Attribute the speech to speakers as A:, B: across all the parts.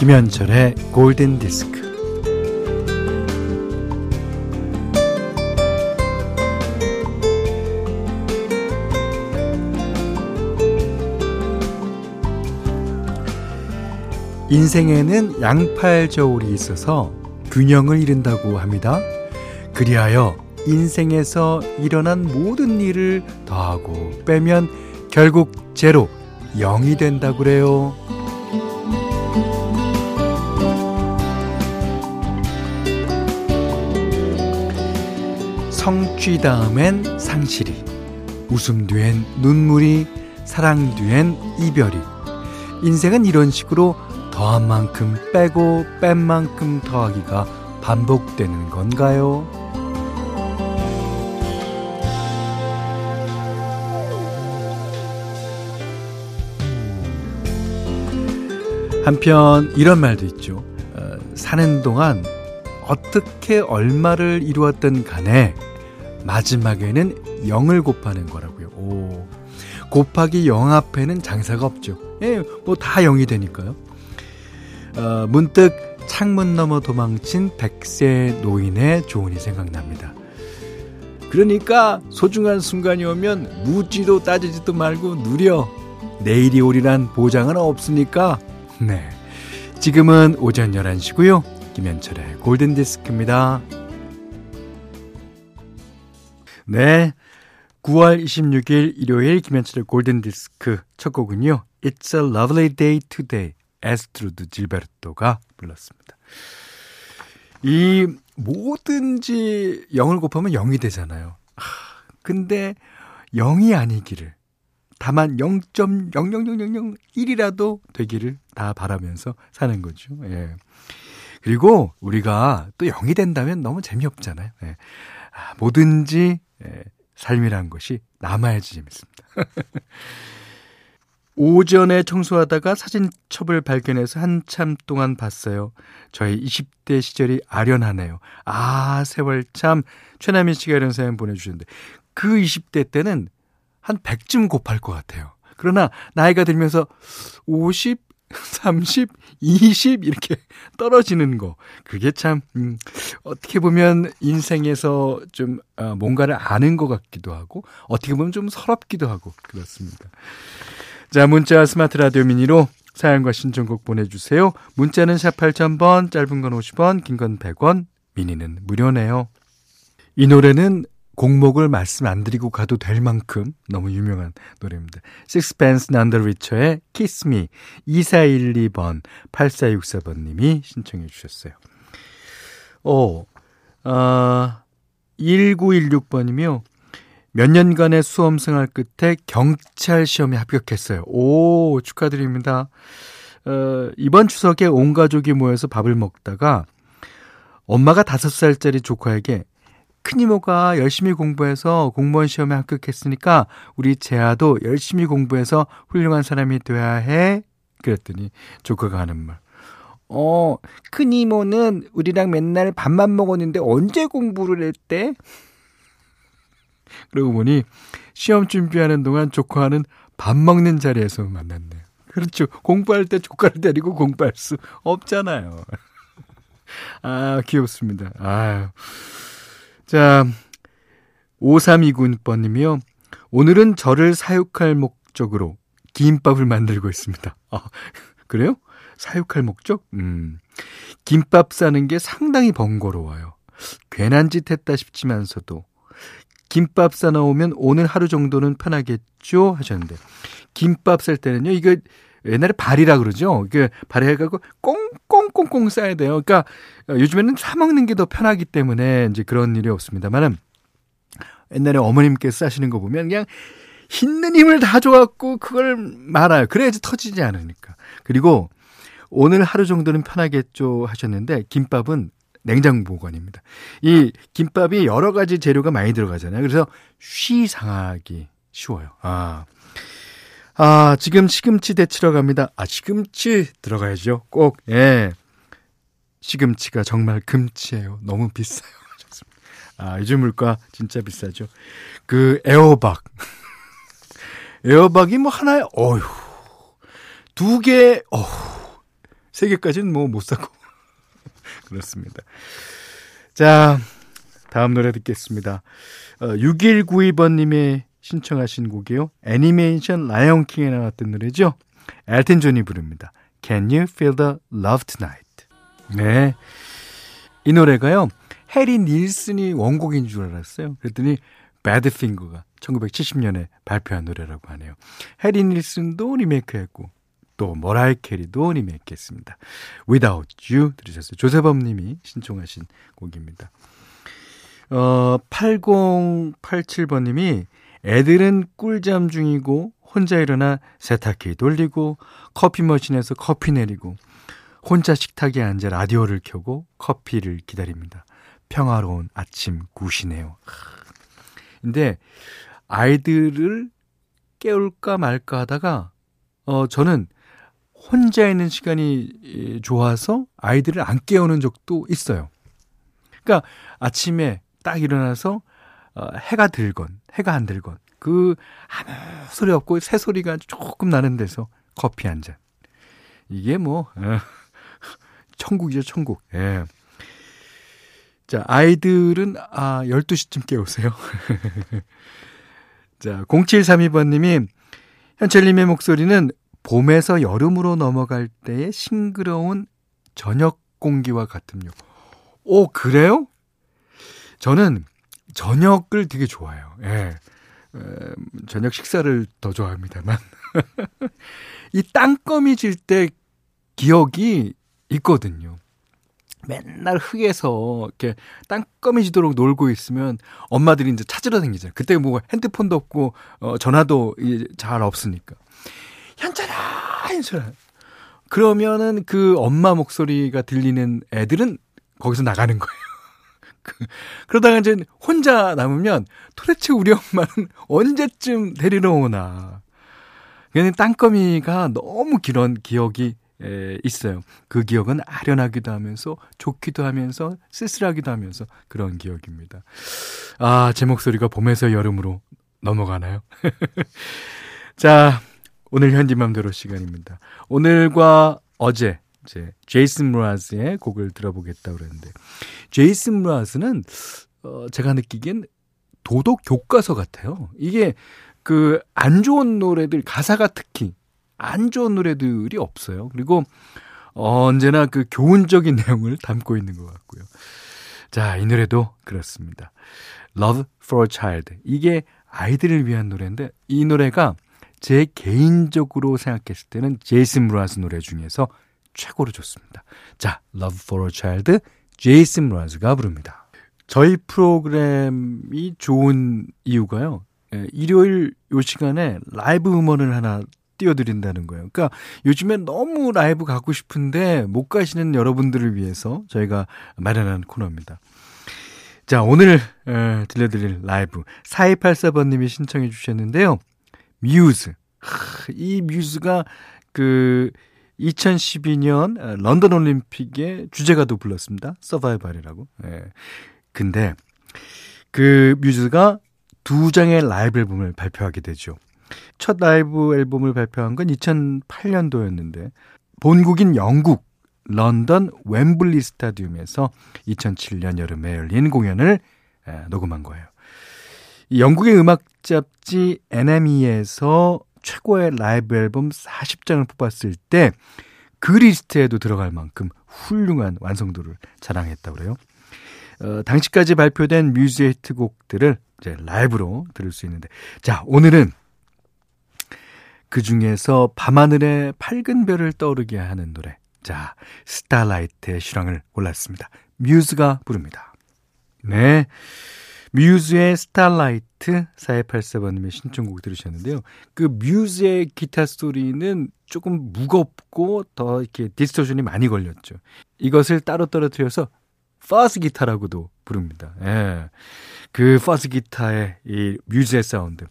A: 김현철의 골든 디스크. 인생에는 양팔 저울이 있어서 균형을 이룬다고 합니다. 그리하여 인생에서 일어난 모든 일을 더하고 빼면 결국 제로, 0이 된다고 그래요. 성취 다음엔 상실이, 웃음 뒤엔 눈물이, 사랑 뒤엔 이별이. 인생은 이런 식으로 더한 만큼 빼고 뺀 만큼 더하기가 반복되는 건가요? 한편 이런 말도 있죠. 어, 사는 동안 어떻게 얼마를 이루었든 간에 마지막에는 0을 곱하는 거라고요. 오. 곱하기 0 앞에는 장사가 없죠. 예, 뭐 다 0이 되니까요. 어, 문득 창문 너머 도망친 백세 노인의 조언이 생각납니다. 그러니까 소중한 순간이 오면 묻지도 따지지도 말고 누려. 내일이 오리란 보장은 없으니까. 네. 지금은 오전 11시고요. 김현철의 골든디스크입니다. 네. 9월 26일 일요일 김현철의 골든디스크 첫 곡은요. It's a lovely day today. 아스트루드 질베르토가 불렀습니다. 이 뭐든지 0을 곱하면 0이 되잖아요. 하, 근데 0이 아니기를 다만 0.00001이라도 되기를 다 바라면서 사는 거죠. 예. 그리고 우리가 또 0이 된다면 너무 재미없잖아요. 예. 아, 뭐든지 예, 삶이란 것이 남아야지 재밌습니다. 오전에 청소하다가 사진첩을 발견해서 한참 동안 봤어요. 저희 20대 시절이 아련하네요. 아, 세월 참. 최남민 씨가 이런 사연 보내주셨는데, 그 20대 때는 한 100쯤 곱할 것 같아요. 그러나, 나이가 들면서 50, 30, 20 이렇게 떨어지는 거. 그게 참, 음, 어떻게 보면 인생에서 좀, 어, 뭔가를 아는 것 같기도 하고, 어떻게 보면 좀 서럽기도 하고, 그렇습니다. 자, 문자 스마트 라디오 미니로 사연과 신청곡 보내주세요. 문자는 샵 8000번, 짧은 건 50원, 긴 건 100원, 미니는 무료네요. 이 노래는 곡목을 말씀 안 드리고 가도 될 만큼 너무 유명한 노래입니다. None the Richer의 Kiss Me 2412번 8464번 님이 신청해 주셨어요. 어, 아, 1916번 이며 몇 년간의 수험 생활 끝에 경찰 시험에 합격했어요. 오, 축하드립니다. 어, 이번 추석에 온 가족이 모여서 밥을 먹다가 엄마가 다섯 살짜리 조카에게 큰이모가 열심히 공부해서 공무원 시험에 합격했으니까 우리 재아도 열심히 공부해서 훌륭한 사람이 돼야 해. 그랬더니 조카가 하는 말. 어, 큰이모는 우리랑 맨날 밥만 먹었는데 언제 공부를 했대? 그러고 보니 시험 준비하는 동안 조카는 밥 먹는 자리에서 만났네요. 그렇죠. 공부할 때 조카를 데리고 공부할 수 없잖아요. 아, 귀엽습니다. 아유. 자, 5329번님이요. 오늘은 저를 사육할 목적으로 김밥을 만들고 있습니다. 아, 그래요? 사육할 목적? 음. 김밥 싸는 게 상당히 번거로워요. 괜한 짓 했다 싶지만서도 김밥 싸나오면 오늘 하루 정도는 편하겠죠? 하셨는데. 김밥 쌀 때는요, 이거 옛날에 발이라 그러죠? 이게 발에 해가지고 꽁꽁꽁꽁 싸야 돼요. 그러니까 요즘에는 사 먹는 게 더 편하기 때문에 이제 그런 일이 없습니다만은 옛날에 어머님께서 싸시는 거 보면 그냥 힘든 힘을 다 줘갖고 그걸 말아요. 그래야지 터지지 않으니까. 그리고 오늘 하루 정도는 편하겠죠 하셨는데 김밥은 냉장 보관입니다. 이 김밥이 여러 가지 재료가 많이 들어가잖아요. 그래서 쉬 상하기 쉬워요. 아. 아, 지금 시금치 데치러 갑니다. 아, 시금치 들어가야죠. 꼭. 예. 시금치가 정말 금치예요. 너무 비싸요. 아, 요즘 물가 진짜 비싸죠. 그 에어박. 에어박이 뭐 하나에 어휴. 두 개, 어휴. 세 개까지는 뭐 못 사고. 그렇습니다. 자, 다음 노래 듣겠습니다. 어, 6192번님의 신청하신 곡이요. 애니메이션 라이온킹에 나왔던 노래죠. 엘튼 존이 부릅니다. Can you feel the love tonight? 네. 이 노래가요. 해리 닐슨이 원곡인 줄 알았어요. 그랬더니 배드핑거가 1970년에 발표한 노래라고 하네요. 해리 닐슨도 리메이크했고 또 머라이 캐리도 리메이크했습니다. Without You 들으셨어요. 조세범 님이 신청하신 곡입니다. 어, 8087번 님이 애들은 꿀잠 중이고 혼자 일어나 세탁기 돌리고 커피 머신에서 커피 내리고 혼자 식탁에 앉아 라디오를 켜고 커피를 기다립니다. 평화로운 아침 구시네요. 근데 아이들을 깨울까 말까 하다가 어 저는 혼자 있는 시간이 좋아서 아이들을 안 깨우는 적도 있어요. 그러니까 아침에 딱 일어나서 어, 해가 들건 해가 안 들건 그 아무 소리 없고 새 소리가 조금 나는 데서 커피 한 잔. 이게 뭐 어, 천국이죠, 천국. 예. 자, 아이들은 아 12시쯤 깨우세요. 자, 0732번 님이 현철 님의 목소리는 봄에서 여름으로 넘어갈 때의 싱그러운 저녁 공기와 같음요. 오, 그래요? 저는 저녁을 되게 좋아해요. 예. 에, 저녁 식사를 더 좋아합니다만. 이 땅거미 질 때 기억이 있거든요. 맨날 흙에서 이렇게 땅거미 지도록 놀고 있으면 엄마들이 이제 찾으러 다니잖아요. 그때 뭐 핸드폰도 없고 어, 전화도 잘 없으니까. 현철아, 현철아. 그러면은 그 엄마 목소리가 들리는 애들은 거기서 나가는 거예요. 그, 그러다가 이제 혼자 남으면 도대체 우리 엄마는 언제쯤 데리러 오나. 그냥 땅거미가 너무 길은 기억이 에, 있어요. 그 기억은 아련하기도 하면서 좋기도 하면서 쓸쓸하기도 하면서 그런 기억입니다. 아, 제 목소리가 봄에서 여름으로 넘어가나요? 자, 오늘 현지맘대로 시간입니다. 오늘과 어제 이제 제이슨 무라즈의 곡을 들어보겠다 그랬는데 제이슨 무라즈는 어, 제가 느끼기엔 도덕 교과서 같아요. 이게 그 안 좋은 노래들 가사가 특히 안 좋은 노래들이 없어요. 그리고 언제나 그 교훈적인 내용을 담고 있는 것 같고요. 자, 이 노래도 그렇습니다. Love for a Child. 이게 아이들을 위한 노래인데 이 노래가 제 개인적으로 생각했을 때는 제이슨 브라즈 노래 중에서 최고로 좋습니다. 자, Love for a Child, 제이슨 므라즈가 부릅니다. 저희 프로그램이 좋은 이유가요. 예, 일요일 요 시간에 라이브 음원을 하나 띄워드린다는 거예요. 그러니까 요즘에 너무 라이브 가고 싶은데 못 가시는 여러분들을 위해서 저희가 마련한 코너입니다. 자, 오늘 에, 들려드릴 라이브 4284번님이 신청해 주셨는데요. 뮤즈. 이 뮤즈가 그 2012년 런던 올림픽의 주제가도 불렀습니다. Survival이라고. 예. 근데 그 뮤즈가 두 장의 라이브 앨범을 발표하게 되죠. 첫 라이브 앨범을 발표한 건 2008년도였는데 본국인 영국 런던 웸블리 스타디움에서 2007년 여름에 열린 공연을 녹음한 거예요. 영국의 음악 잡지 NME에서 최고의 라이브 앨범 40장을 뽑았을 때 그 리스트에도 들어갈 만큼 훌륭한 완성도를 자랑했다고 그래요. 어, 당시까지 발표된 뮤즈의 히트곡들을 이제 라이브로 들을 수 있는데 자 오늘은 그 중에서 밤하늘의 밝은 별을 떠오르게 하는 노래. 자, Starlight의 실황을 골랐습니다. 뮤즈가 부릅니다. 네. 뮤즈의 Starlight 4284번님의 신청곡 들으셨는데요. 그 뮤즈의 기타 소리는 조금 무겁고 더 이렇게 distortion이 많이 걸렸죠. 이것을 따로 떨어뜨려서 fuzz 기타라고도 부릅니다. 예. 그 fuzz 기타의 이 뮤즈의 사운드.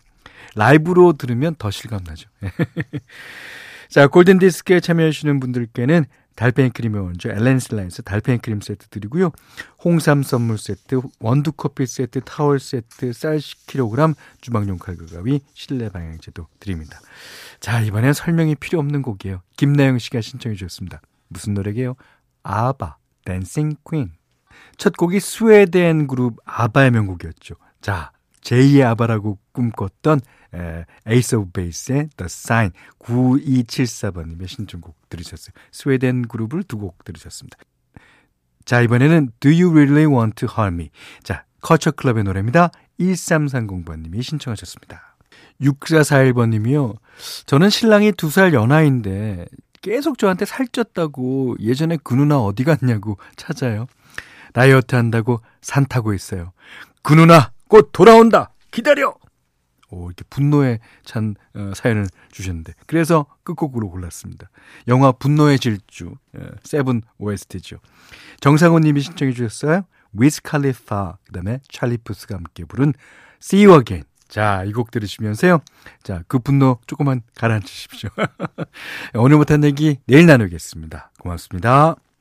A: 라이브로 들으면 더 실감나죠. 자, 골든디스크에 참여해주시는 분들께는 달팽이 크림의 원조 엘렌실라에서 달팽이 크림 세트 드리고요. 홍삼 선물 세트, 원두 커피 세트, 타월 세트, 쌀 10kg, 주방용 칼과 가위, 실내 방향제도 드립니다. 자, 이번엔 설명이 필요 없는 곡이에요. 김나영 씨가 신청해 주셨습니다. 무슨 노래게요? 아바, Dancing Queen. 첫 곡이 스웨덴 그룹 아바의 명곡이었죠. 자, 제2의 아바라고 꿈꿨던 에, 에이스 오브 베이스의 The Sign 9274번님의 신청곡 들으셨어요. 스웨덴 그룹을 두 곡 들으셨습니다. 자, 이번에는 Do You Really Want to Hurt Me? 자, 커처 클럽의 노래입니다. 1330번님이 신청하셨습니다. 6441번님이요. 저는 신랑이 두 살 연하인데 계속 저한테 살쪘다고 예전에 그 누나 어디 갔냐고 찾아요. 다이어트 한다고 산 타고 있어요. 그 누나 곧 돌아온다. 기다려. 오, 이렇게 분노에 찬 어, 사연을 주셨는데 그래서 끝곡으로 골랐습니다. 영화 분노의 질주 어, 세븐 OST죠. 정상훈 님이 신청해 주셨어요. 위스 칼리파 그다음에 찰리 푸스가 함께 부른 See You Again. 자, 이 곡 들으시면서요. 자, 그 분노 조금만 가라앉히십시오. 오늘 못한 얘기 내일 나누겠습니다. 고맙습니다.